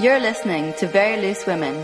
You're listening to Very Loose Women.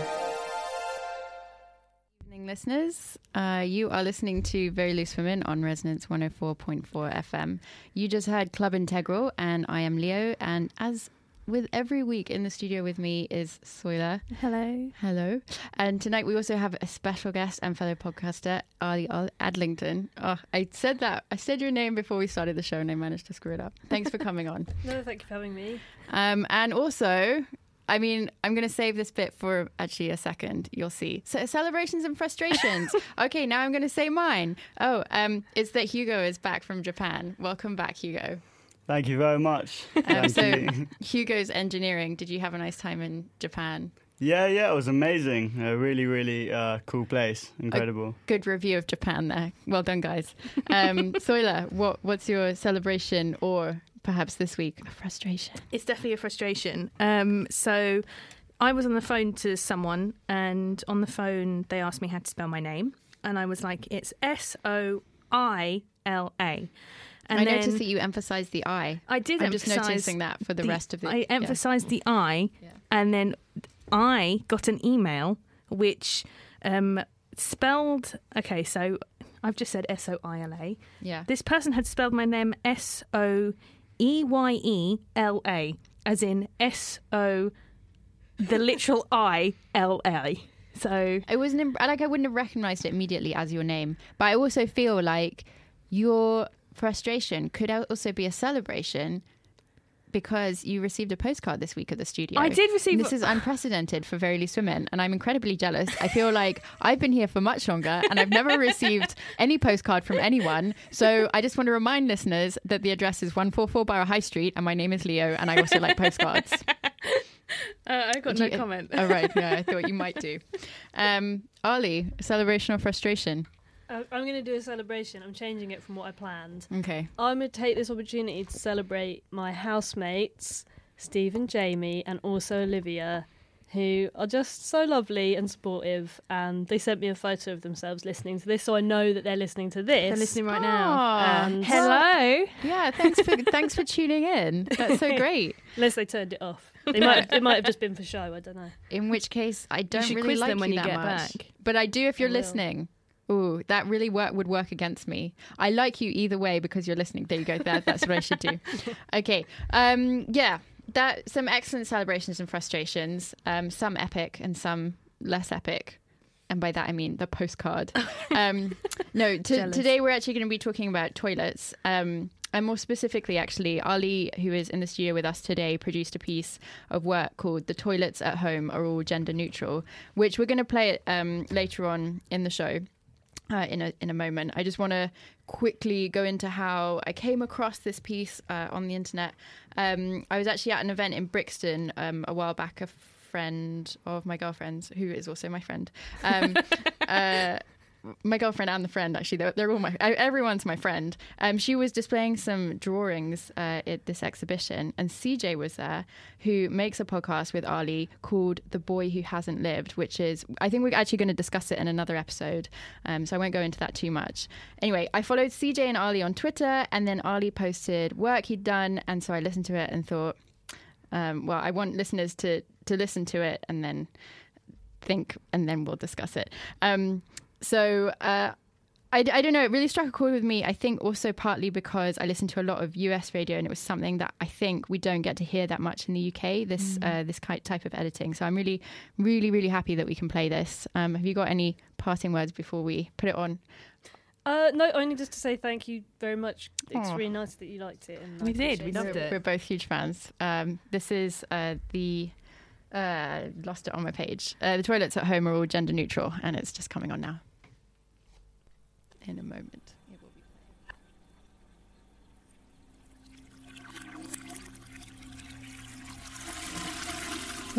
evening, listeners. Uh, you are listening to Very Loose Women on Resonance 104.4 FM. You just heard Club Integral, and I am Leo. And as with every week in the studio with me is Soila. Hello. Hello. And tonight we also have a special guest and fellow podcaster, Ali Adlington. Oh, I said that. I said your name before we started the show and I managed to screw it up. Thanks for coming on. No, thank you for having me. Um, and also, I mean, I'm going to save this bit for actually a second. You'll see. So, celebrations and frustrations. okay, now I'm going to say mine. Oh, um, it's that Hugo is back from Japan. Welcome back, Hugo. Thank you very much. Um, Thank so, you. Hugo's engineering. Did you have a nice time in Japan? Yeah, yeah, it was amazing. A really, really uh, cool place. Incredible. Good review of Japan there. Well done, guys. Um, Soila, what, what's your celebration or perhaps this week a frustration? It's definitely a frustration. Um, so I was on the phone to someone, and on the phone, they asked me how to spell my name. And I was like, it's S O I L A. And I then noticed that you emphasized the I. I did I'm just noticing that for the, rest of the. I yeah. emphasised the I, Yeah. and then I got an email which um, spelled. Okay, so I've just said S O I L A. Yeah. This person had spelled my name S O E Y E L A, as in S O, the literal I L A. So It wasn't imp- like I wouldn't have recognized it immediately as your name, but I also feel like your frustration could also be a celebration because you received a postcard this week at the studio. I did receive- this is unprecedented for Very Loose Women, and I'm incredibly jealous. I feel like I've been here for much longer, and I've never received any postcard from anyone. So I just want to remind listeners that the address is 144 Borough High Street, and my name is Leo, and I also like postcards. uh, I got Do you- Oh, right. Yeah, I thought you might do. Um, Ali, celebration or frustration? I- I'm going to do a celebration. I'm changing it from what I planned. Okay. I'm going to take this opportunity to celebrate my housemates, Steve and Jamie, and also Olivia, who are just so lovely and supportive. And they sent me a photo of themselves listening to this, so I know that they're listening to this. They're listening right now. Ah. And Hello. Yeah, thanks for thanks for tuning in. That's so great. Unless they turned it off. They might, have, it might have just been for show. I don't know. In which case, I don't really quiz like them when you you get much. back. But I do if you're listening. Ooh, that really work would work against me. I like you either way because you're listening. There you go. That, that's what I should do. Okay. Um, yeah. That some excellent celebrations and frustrations. Um, some epic and some less epic. And by that I mean the postcard. Um, no, to, today we're actually going to be talking about toilets. Um, and more specifically, actually, Ali, who is in the studio with us today, produced a piece of work called "The Toilets at Home Are All Gender Neutral," which we're going to play um, later on in the show. Uh, in a in a moment, I just want to quickly go into how I came across this piece uh, on the internet. Um, I was actually at an event in Brixton um, a while back. A friend of my girlfriend's, who is also my friend, um, uh, my girlfriend and the friend actually they're, they're all my everyone's my friend. Um she was displaying some drawings uh, at this exhibition and cj was there who makes a podcast with ali called the boy who hasn't lived which is i think we're actually going to discuss it in another episode um so i won't go into that too much. Anyway i followed cj and ali on twitter and then ali posted work he'd done and so i listened to it and thought um, well i want listeners to to listen to it and then think and then we'll discuss it. Um, so uh, I, I don't know. It really struck a chord with me. I think also partly because I listened to a lot of US radio, and it was something that I think we don't get to hear that much in the UK. This uh, this type of editing. So I'm really, really, really happy that we can play this. Um, have you got any parting words before we put it on? Uh, no, only just to say thank you very much. It's Aw. really nice that you liked it. And I We did, we appreciate loved we're, it. We're both huge fans. Um, this is uh, the. Uh, lost it on my page. Uh, the toilets at home are all gender neutral, and it's just coming on now. In a moment. It will be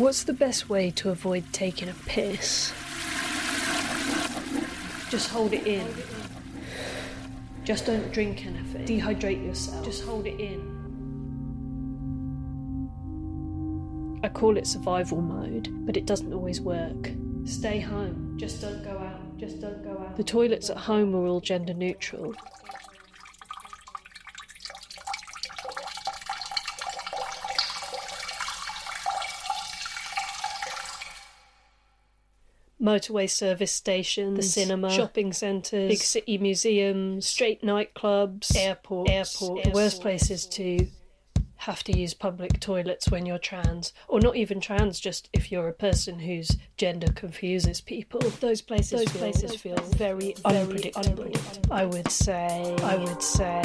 What's the best way to avoid taking a piss? Just hold it in. Just don't drink anything. Dehydrate yourself. Just hold it in. I call it survival mode, but it doesn't always work. Stay home. Just don't go out. Just don't go out. The toilets at home are all gender neutral. motorway service stations, the cinema, shopping centres, big city museums, straight nightclubs, airports, airports, airports the worst airports. places to have to use public toilets when you're trans, or not even trans, just if you're a person whose gender confuses people. Those places, those feel, places feel very, very unpredictable. unpredictable. I would say, I would say,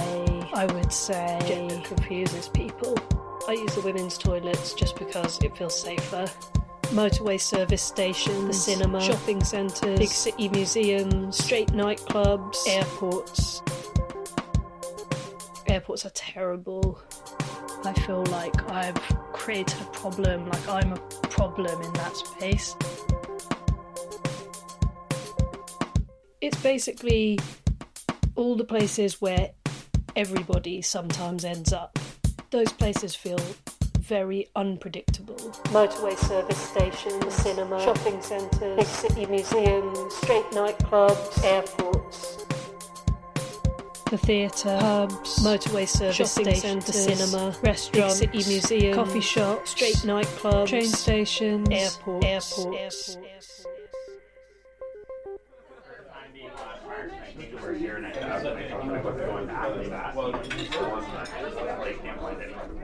I would say, gender confuses people. I use the women's toilets just because it feels safer motorway service stations, the cinema, shopping centres, big city museums, straight nightclubs, airports. Airports are terrible. I feel like I've created a problem, like I'm a problem in that space. It's basically all the places where everybody sometimes ends up. Those places feel very unpredictable. Motorway service stations, cinema, shopping centres, big city museums, straight nightclubs, airports. The theatre, pubs, motorway service shopping the cinema, restaurants, big city museums, coffee shops, straight nightclubs, train stations, airports, airports. airports.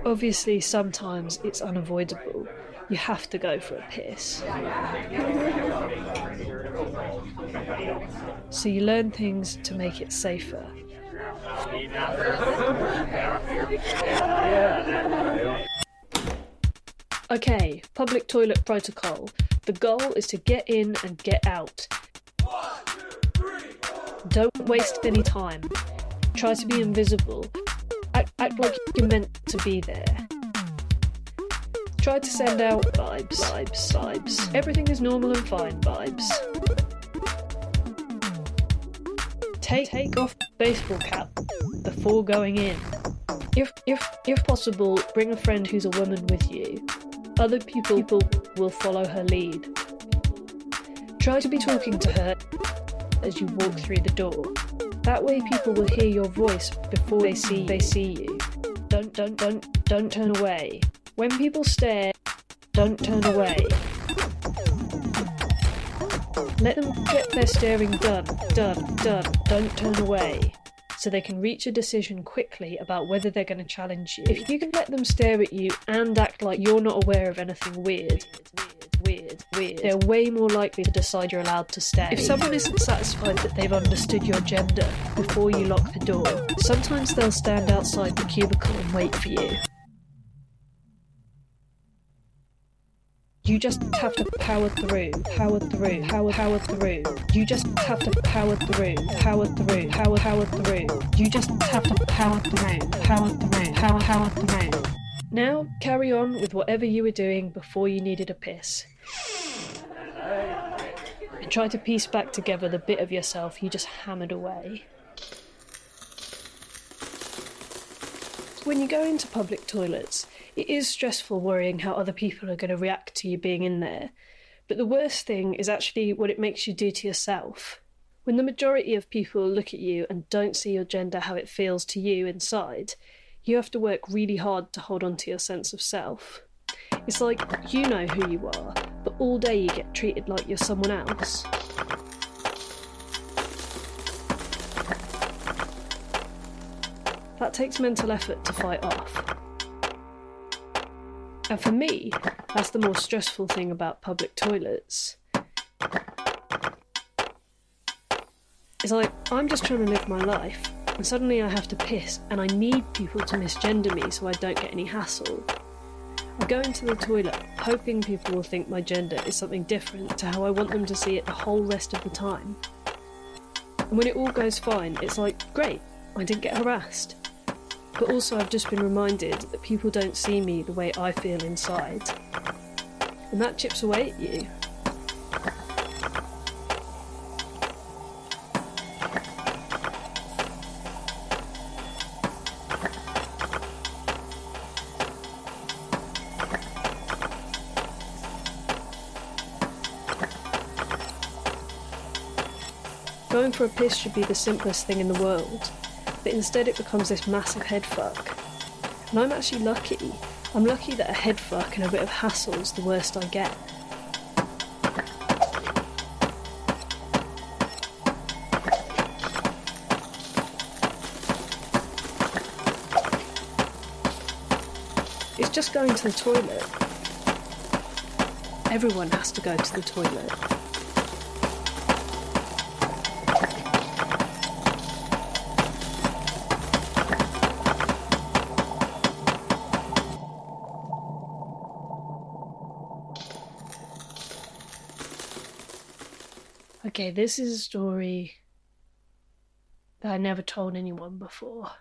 Obviously, sometimes it's unavoidable. You have to go for a piss. So you learn things to make it safer. Okay, public toilet protocol. The goal is to get in and get out. Don't waste any time. Try to be invisible. Act, act like you're meant to be there. Try to send out vibes, vibes, vibes. Everything is normal and fine vibes. Take, take off baseball cap before going in. If, if, if possible, bring a friend who's a woman with you. Other people, people will follow her lead. Try to be talking to her as you walk through the door. That way people will hear your voice before they see they see you. Don't don't don't don't turn away. When people stare, don't turn away. Let them get their staring done, done, done. Don't turn away. So they can reach a decision quickly about whether they're going to challenge you. If you can let them stare at you and act like you're not aware of anything weird, weird, weird. They're way more likely to decide you're allowed to stay. If someone isn't satisfied that they've understood your gender before you lock the door, sometimes they'll stand outside the cubicle and wait for you. You just have to power through, power through, power, power through. You just have to power through, power through, power, power through. You just have to power through, power through, power, power through. Now carry on with whatever you were doing before you needed a piss. And try to piece back together the bit of yourself you just hammered away. When you go into public toilets, it is stressful worrying how other people are going to react to you being in there. But the worst thing is actually what it makes you do to yourself. When the majority of people look at you and don't see your gender how it feels to you inside, you have to work really hard to hold on to your sense of self. It's like you know who you are, but all day you get treated like you're someone else. That takes mental effort to fight off. And for me, that's the more stressful thing about public toilets. It's like, I'm just trying to live my life, and suddenly I have to piss, and I need people to misgender me so I don't get any hassle. I go into the toilet hoping people will think my gender is something different to how I want them to see it the whole rest of the time. And when it all goes fine, it's like, great, I didn't get harassed. But also, I've just been reminded that people don't see me the way I feel inside. And that chips away at you. Going for a piss should be the simplest thing in the world, but instead it becomes this massive headfuck. And I'm actually lucky. I'm lucky that a headfuck and a bit of hassle is the worst I get. It's just going to the toilet. Everyone has to go to the toilet. Okay, this is a story that I never told anyone before.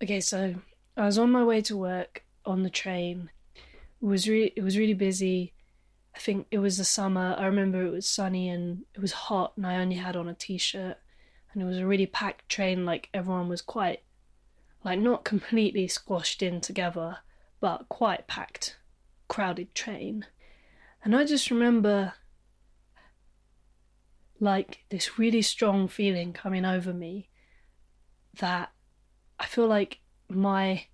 Okay, so I was on my way to work on the train. It was really it was really busy. I think it was the summer. I remember it was sunny and it was hot and I only had on a t-shirt and it was a really packed train like everyone was quite like not completely squashed in together, but quite packed, crowded train. And I just remember like this really strong feeling coming over me that I feel like my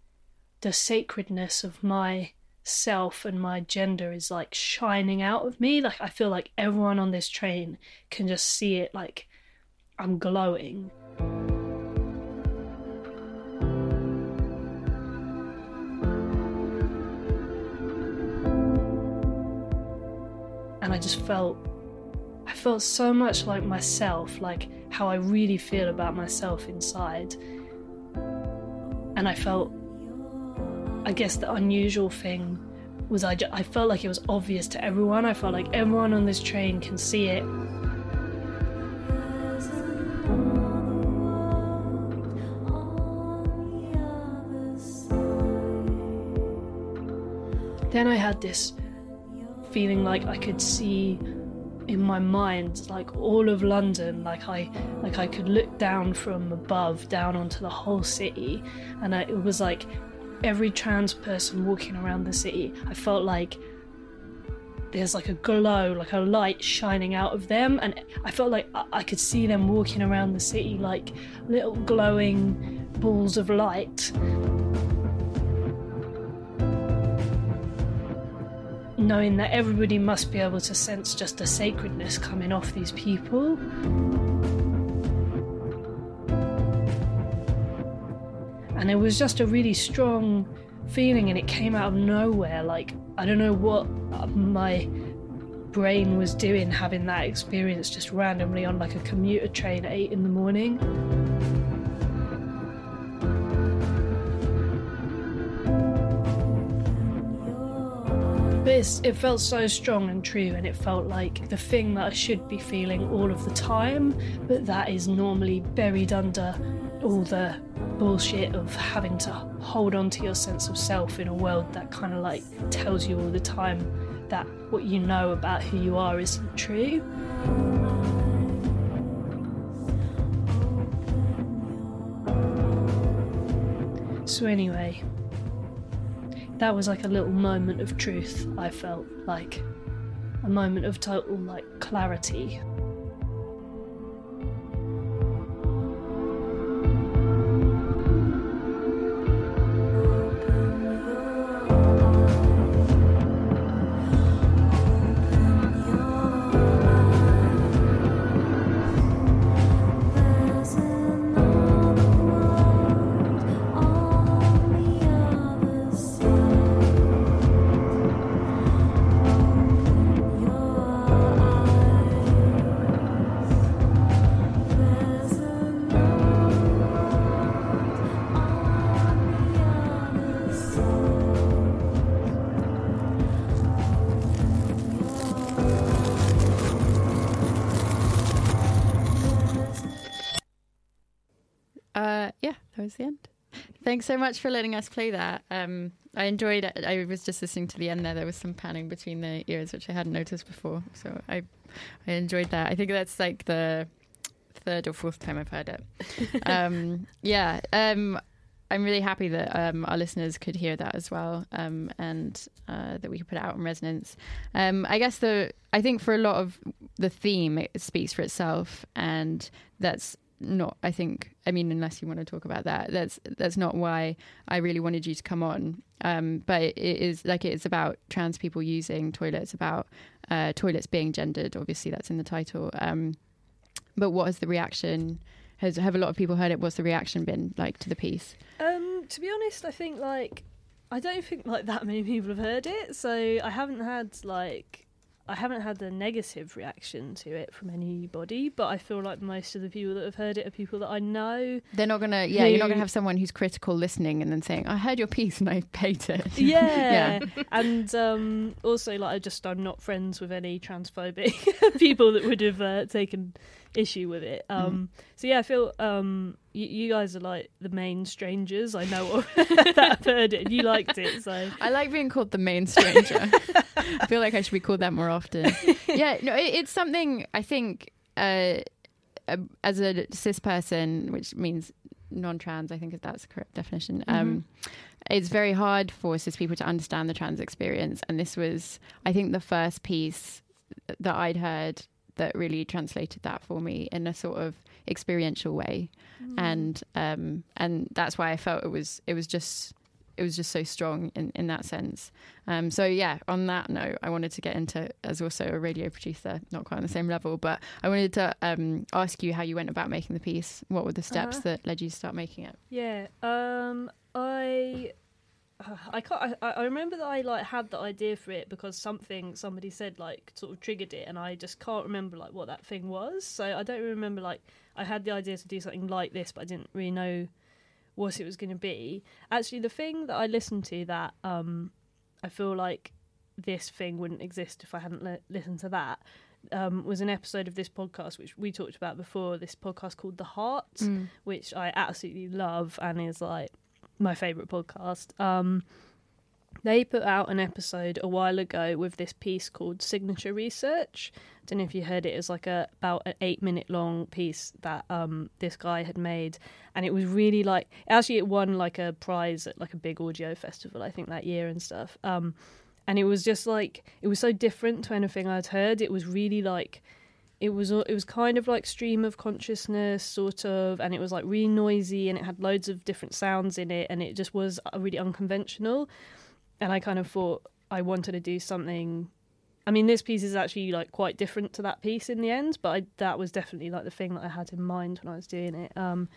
the sacredness of my self and my gender is like shining out of me. Like I feel like everyone on this train can just see it like I'm glowing. And I just felt felt so much like myself, like how I really feel about myself inside. And I felt, I guess the unusual thing was I, I felt like it was obvious to everyone. I felt like everyone on this train can see it. Then I had this feeling like I could see in my mind like all of London like I like I could look down from above down onto the whole city and I, it was like every trans person walking around the city I felt like there's like a glow like a light shining out of them and I felt like I, I could see them walking around the city like little glowing balls of light knowing that everybody must be able to sense just a sacredness coming off these people. And it was just a really strong feeling, and it came out of nowhere. Like, I don't know what uh, my brain was doing having that experience just randomly on like a commuter train at 8 in the morning. It felt so strong and true, and it felt like the thing that I should be feeling all of the time, but that is normally buried under all the bullshit of having to hold on to your sense of self in a world that kind of like tells you all the time that what you know about who you are isn't true. So, anyway, that was like a little moment of truth, I felt like a moment of total like clarity. Thanks so much for letting us play that. Um, I enjoyed it. I was just listening to the end there. There was some panning between the ears, which I hadn't noticed before. So I, I enjoyed that. I think that's like the third or fourth time I've heard it. um, yeah. Um, I'm really happy that um, our listeners could hear that as well, um, and uh, that we could put it out in resonance. Um, I guess the I think for a lot of the theme, it speaks for itself, and that's not i think i mean unless you want to talk about that that's that's not why i really wanted you to come on. Um, but it is like it's about trans people using toilets about uh, toilets being gendered obviously that's in the title. Um, but what has the reaction has have a lot of people heard it? What's the reaction been like to the piece? Um, to be honest i think like I don't think like that many people have heard it, so I haven't had like I haven't had a negative reaction to it from anybody, but I feel like most of the people that have heard it are people that I know. They're not gonna, yeah, who, you're not gonna have someone who's critical listening and then saying, "I heard your piece and I hate it." Yeah, yeah. and um, also like I just I'm not friends with any transphobic people that would have uh, taken issue with it. Mm. Um, mm. So yeah, I feel um, you, you, guys are like the main strangers I know that have heard it. and You liked it, so I like being called the main stranger. I feel like I should be called that more often. Yeah, no, it, it's something I think uh, uh, as a cis person, which means non-trans. I think if that's the correct definition. Mm-hmm. Um, it's very hard for cis people to understand the trans experience, and this was, I think, the first piece that I'd heard that really translated that for me in a sort of experiential way, mm. and um, and that's why I felt it was it was just it was just so strong in, in that sense. Um, so yeah, on that note, I wanted to get into as also a radio producer, not quite on the same level, but I wanted to um, ask you how you went about making the piece. What were the steps uh-huh. that led you to start making it? Yeah, um, I I can't. I, I remember that I like had the idea for it because something somebody said like sort of triggered it, and I just can't remember like what that thing was. So I don't remember like I had the idea to do something like this, but I didn't really know what it was going to be. Actually, the thing that I listened to that um, I feel like this thing wouldn't exist if I hadn't li- listened to that. Um, was an episode of this podcast which we talked about before. This podcast called The Heart, mm. which I absolutely love and is like my favourite podcast. Um, they put out an episode a while ago with this piece called Signature Research. I don't know if you heard it. It was like a about an eight minute long piece that um, this guy had made, and it was really like actually it won like a prize at like a big audio festival I think that year and stuff. Um, and it was just like it was so different to anything I'd heard. It was really like it was it was kind of like stream of consciousness sort of and it was like really noisy and it had loads of different sounds in it and it just was uh, really unconventional. And i kind of thought i wanted to do something i mean this piece is actually like quite different to that piece in the end but I, that was definitely like the thing that i had in mind when i was doing it. Um,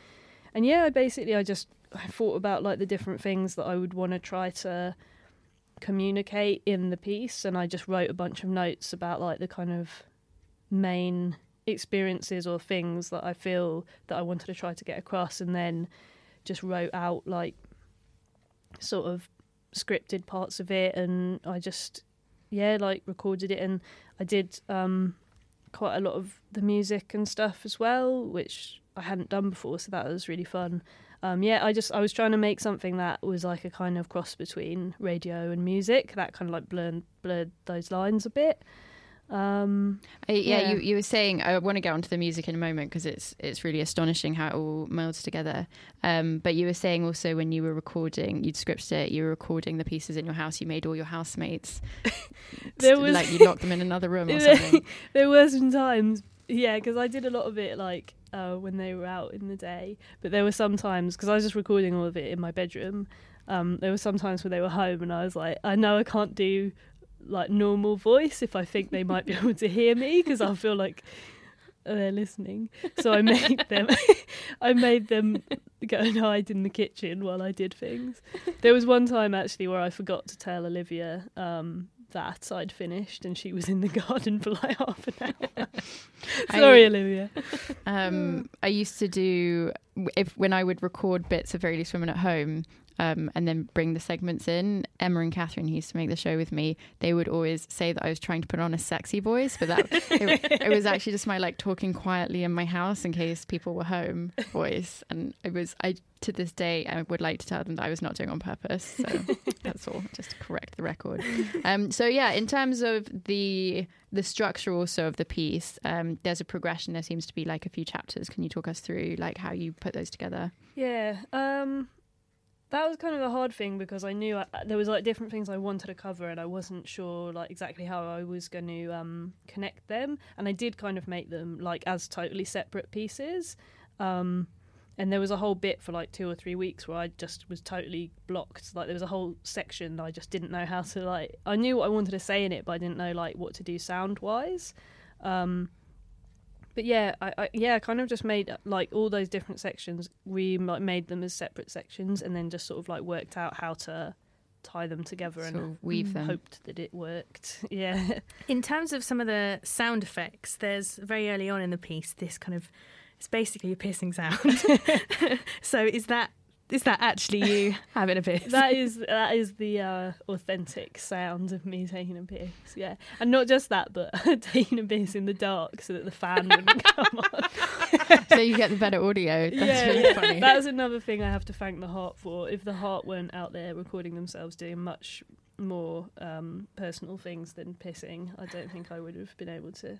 and yeah basically i just i thought about like the different things that i would want to try to communicate in the piece and i just wrote a bunch of notes about like the kind of main experiences or things that I feel that I wanted to try to get across, and then just wrote out like sort of scripted parts of it, and I just yeah like recorded it, and I did um, quite a lot of the music and stuff as well, which I hadn't done before, so that was really fun. Um, yeah, I just I was trying to make something that was like a kind of cross between radio and music, that kind of like blurred blurred those lines a bit. Um, yeah, yeah, You, you were saying I want to get onto the music in a moment because it's it's really astonishing how it all melds together. Um, but you were saying also when you were recording, you'd scripted it. You were recording the pieces in your house. You made all your housemates. there was like you locked them in another room or something. there were some times, yeah, because I did a lot of it like uh, when they were out in the day. But there were some times because I was just recording all of it in my bedroom. Um, there were some times when they were home and I was like, I know I can't do like normal voice if I think they might be able to hear me because I'll feel like they're listening. So I made them I made them go and hide in the kitchen while I did things. There was one time actually where I forgot to tell Olivia um, that I'd finished and she was in the garden for like half an hour. Sorry, I, Olivia. Um, I used to do if when I would record bits of Very Loose Women at home, um, and then bring the segments in. Emma and Catherine, who used to make the show with me, they would always say that I was trying to put on a sexy voice, but that it, it, was actually just my like talking quietly in my house in case people were home voice. And it was I to this day I would like to tell them that I was not doing on purpose. So that's all, just to correct the record. Um, so yeah, in terms of the the structure also of the piece, um, there's a progression. There seems to be like a few chapters. Can you talk us through like how you put those together? Yeah. Um, that was kind of a hard thing because I knew I, there was like different things I wanted to cover and I wasn't sure like exactly how I was going to um, connect them. And I did kind of make them like as totally separate pieces. Um, and there was a whole bit for like two or three weeks where I just was totally blocked. Like there was a whole section I just didn't know how to like I knew what I wanted to say in it but I didn't know like what to do sound wise um, but yeah, I, I yeah, I kind of just made like all those different sections. We like made them as separate sections, and then just sort of like worked out how to tie them together Sort and of weave them. hoped that it worked. Yeah. In terms of some of the sound effects, there's very early on in the piece this kind of it's basically a piercing sound. so is that is that actually you having a piss? that is that is the uh, authentic sound of me taking a piss. Yeah, and not just that, but taking a piss in the dark so that the fan wouldn't come on. so you get the better audio. That's yeah, really yeah. funny. That's another thing I have to thank the heart for. If the heart weren't out there recording themselves doing much more um, personal things than pissing, I don't think I would have been able to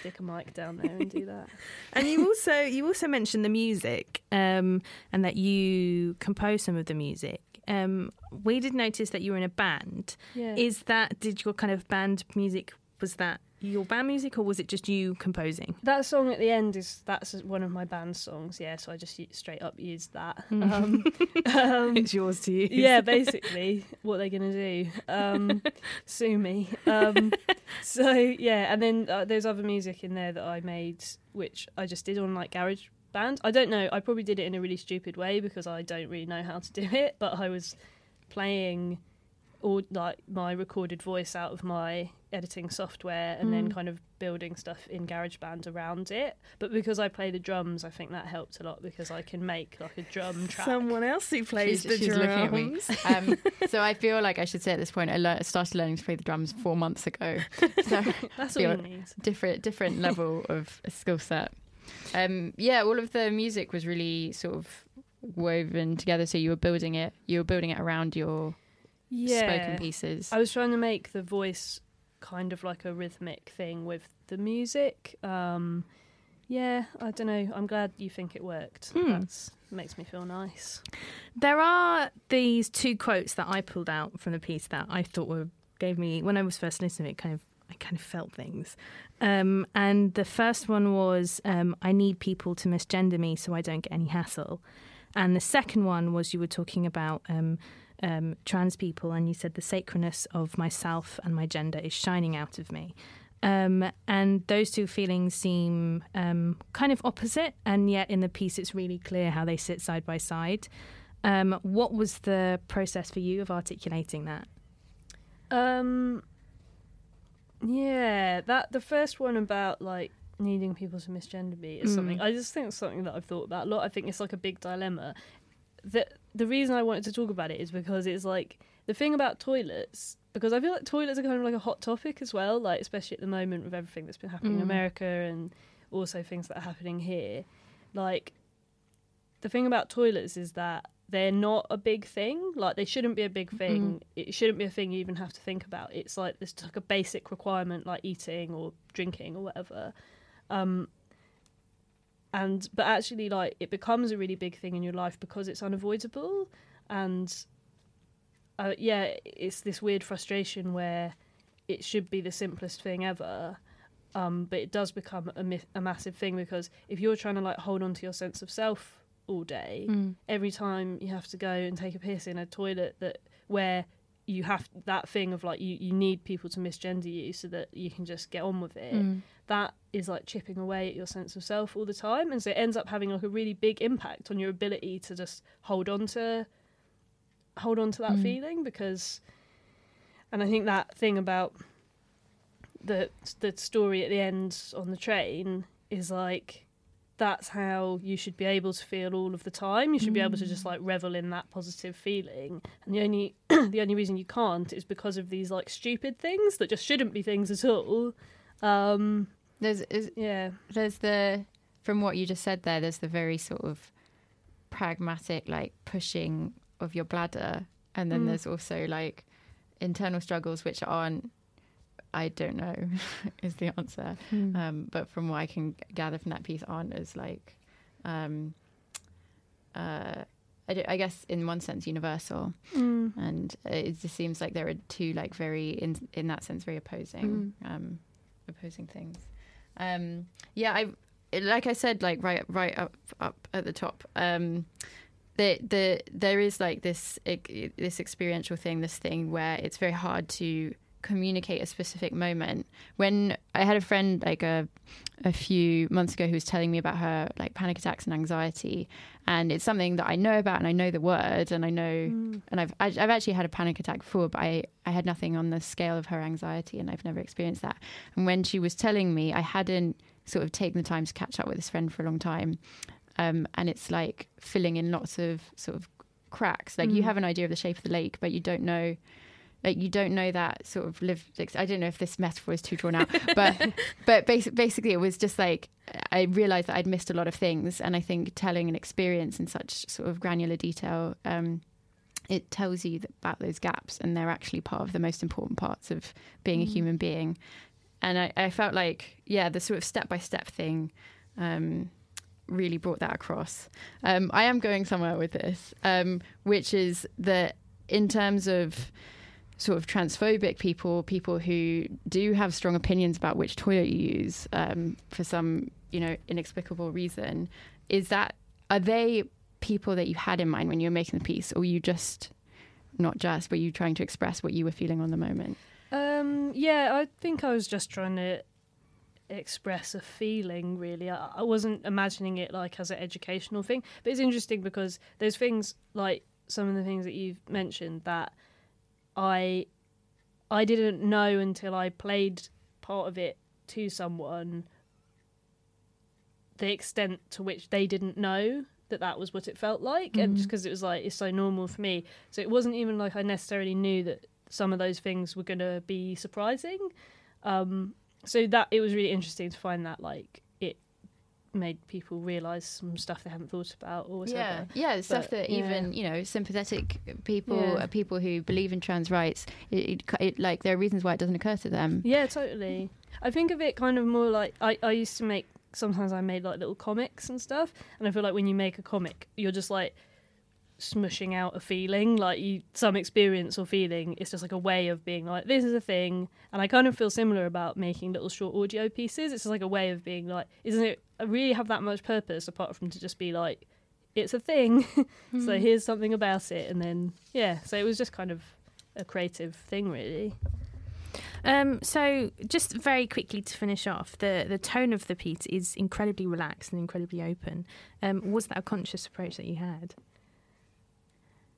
stick a mic down there and do that. and you also you also mentioned the music um, and that you compose some of the music. Um, we did notice that you were in a band. Yeah. Is that did your kind of band music was that your band music or was it just you composing? That song at the end is that's one of my band songs. Yeah, so I just straight up used that. Um, um, it's yours to use. yeah, basically, what they're gonna do? Um, sue me. Um, so yeah, and then uh, there's other music in there that I made, which I just did on like Garage Band. I don't know. I probably did it in a really stupid way because I don't really know how to do it. But I was playing all like my recorded voice out of my editing software and then Mm. kind of building stuff in GarageBand around it. But because I play the drums, I think that helped a lot because I can make like a drum track. Someone else who plays She's- the she's drums. looking at me. Um, so I feel like I should say at this point, I learned, started learning to play the drums four months ago. So That's all feel- you need. different different level of skill set. Um, yeah, all of the music was really sort of woven together. So you were building it, you were building it around your spoken pieces. I was trying to make the voice kind of like a rhythmic thing with the music. Um, yeah, I don't know. I'm glad you think it worked. Hmm. That's makes me feel nice. There are these two quotes that I pulled out from the piece that I thought were gave me when I was first listening. It kind of I kind of felt things. Um, and the first one was um, I need people to misgender me so I don't get any hassle. And the second one was you were talking about um, um, trans people, and you said the sacredness of myself and my gender is shining out of me. Um, and those two feelings seem um, kind of opposite, and yet in the piece it's really clear how they sit side by side. Um, what was the process for you of articulating that? Um, yeah, that the first one about like needing people to misgender me is Mm. something I just think it's something that I've thought about a lot. I think it's like a big dilemma. The the reason I wanted to talk about it is because it's like the thing about toilets because I feel like toilets are kind of like a hot topic as well, like especially at the moment with everything that's been happening in Mm. America and also things that are happening here. Like the thing about toilets is that they're not a big thing. Like they shouldn't be a big thing. It shouldn't be a thing you even have to think about. It's like it's like a basic requirement, like eating or drinking or whatever. Um, and but actually, like it becomes a really big thing in your life because it's unavoidable. And uh, yeah, it's this weird frustration where it should be the simplest thing ever. Um, but it does become a, mi- a massive thing because if you're trying to like hold on to your sense of self all day, every time you have to go and take a piss in a toilet that where you have that thing of like you, you need people to misgender you so that you can just get on with it that is like chipping away at your sense of self all the time and so it ends up having like a really big impact on your ability to just hold on to hold on to that mm. feeling because and i think that thing about the the story at the end on the train is like that's how you should be able to feel all of the time. You should be able to just like mm. revel in that positive feeling. And the only the only reason you can't is because of these like stupid things that just shouldn't be things at all. Um There's is, yeah. there's the from what you just said there. There's the very sort of pragmatic like pushing of your bladder, and then Mm. there's also like internal struggles which aren't. I don't know is the answer, um, but from what I can gather from that piece, aren't as like, um, uh, I, don't- I guess in one sense universal, Mm. and it just seems like there are two like very in in that sense very opposing um opposing things. Um yeah i like i said like right right up up at the top um the the there is like this this experiential thing this thing where it's very hard to communicate a specific moment. When I had a friend like a a few months ago who was telling me about her like panic attacks and anxiety, and it's something that I know about and I know the word and I know mm. and I've I've actually had a panic attack before, but I I had nothing on the scale of her anxiety and I've never experienced that. And when she was telling me, I hadn't sort of taken the time to catch up with this friend for a long time. Um, and it's like filling in lots of sort of cracks. Like mm. you have an idea of the shape of the lake, but you don't know like you don't know that sort of live i don't know if this metaphor is too drawn out but but basic, basically it was just like i realized that i'd missed a lot of things and i think telling an experience in such sort of granular detail um, it tells you about those gaps and they're actually part of the most important parts of being mm. a human being and I, I, felt like yeah the sort of step-by-step thing um, really brought that across. Um, I am going somewhere with this, um, which is that in terms of sort of transphobic people, people who do have strong opinions about which toilet you use um, for some you know inexplicable reason, is that are they people that you had in mind when you were making the piece, or you just not just, but you trying to express what you were feeling on the moment? Um, yeah, I think I was just trying to express a feeling really. I, I, wasn't imagining it like as an educational thing. But it's interesting because there's things like some of the things that you've mentioned that i i didn't know until i played part of it to someone the extent to which they didn't know that that was what it felt like mm. and just because mm. it was like it's so normal for me so it wasn't even like i necessarily knew that some of those things were going to be surprising um, so that it was really interesting to find that like made people realize some stuff they haven't thought about or whatever. Yeah, yeah, but, stuff that yeah. even you know sympathetic people, yeah. Uh, people who believe in trans rights, it, it, it, like there are reasons why it doesn't occur to them. Yeah, totally. I think of it kind of more like I, I used to make. Sometimes I made like little comics and stuff, and I feel like when you make a comic, you're just like smushing out a feeling, like you some experience or feeling. It's just like a way of being like, this is a thing. And I kind of feel similar about making little short audio pieces. It's just like a way of being like, isn't it I really have that much purpose apart from to just be like, it's a thing. mm so hmm. here's something about it. And then, yeah, so it was just kind of a creative thing, really. Um, so, just very quickly to finish off, the, the tone of the piece is incredibly relaxed and incredibly open. Um, was that a conscious approach that you had?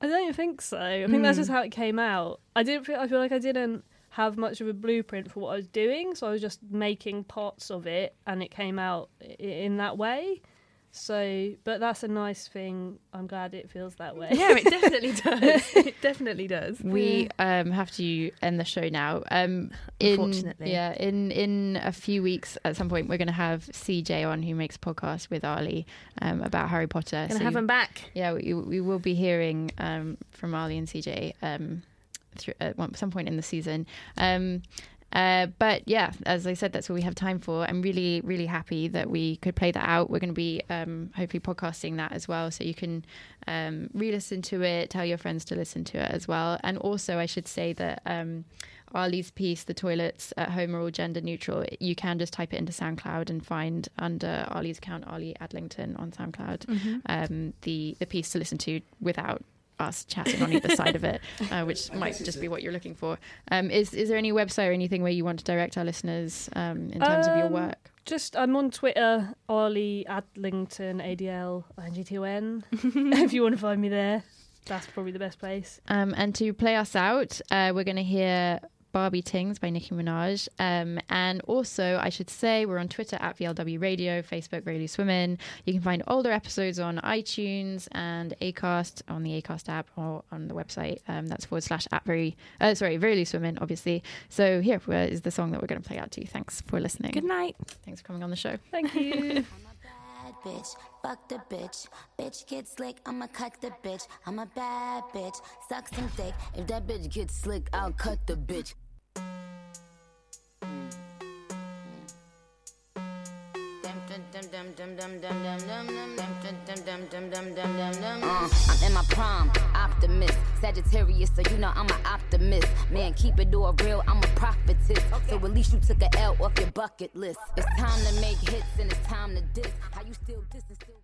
I don't think so. I think that's just hmm. how it came out. I didn't. Feel, I feel like I didn't have much of a blueprint for what I was doing, so I was just making parts of it, and it came out in that way. So, but that's a nice thing. I'm glad it feels that way. Yeah, it definitely does. it definitely does. We um, have to end the show now. Um, in, Unfortunately, yeah. In in a few weeks, at some point, we're going to have CJ on, who makes a podcast with Ali um, about Harry Potter. Going to so have him back. Yeah, we, we will be hearing um, from Ali and CJ. Um, through, at some point in the season. Um, uh, but yeah, as I said, that's all we have time for. I'm really, really happy that we could play that out. We're going to be um, hopefully podcasting that as well, so you can um, re-listen to it, tell your friends to listen to it as well. And also, I should say that um, Ali's piece, "The Toilets at Home Are All Gender Neutral," you can just type it into SoundCloud and find under Ali's account, Ali Adlington on SoundCloud, mm-hmm. Um, the the piece to listen to without us chatting on either side of it, uh, which might just be what you're looking for. Um, is is there any website or anything where you want to direct our listeners um, in terms um, of your um, work? Just I'm on Twitter, Ali Adlington, A D L I N G T O N. if you want to find me there, that's probably the best place. Um, and to play us out, uh, we're going to hear Barbie Tingz by Nicki Minaj. Um, and also, I should say, we're on Twitter at VLW Radio, Facebook, Very Loose Women. You can find older episodes on iTunes and Acast on the Acast app or on the website. Um, that's forward slash at very, uh, sorry, Very Loose Women, obviously. So here is the song that we're going to play out to you. Thanks for listening. Good night. Thanks for coming on the show. Thank you. bitch. Fuck the bitch. Bitch get slick, I'ma cut the bitch. I'm a bad bitch. Suck some dick. If that bitch gets slick, I'll cut the bitch. Uh. I'm in my prime, optimist, Sagittarius, so you know I'm an optimist. Man, keep it all real, I'm a prophetess. So at least you took a L off your bucket list. It's time to make hits and it's time to diss. How you still diss and still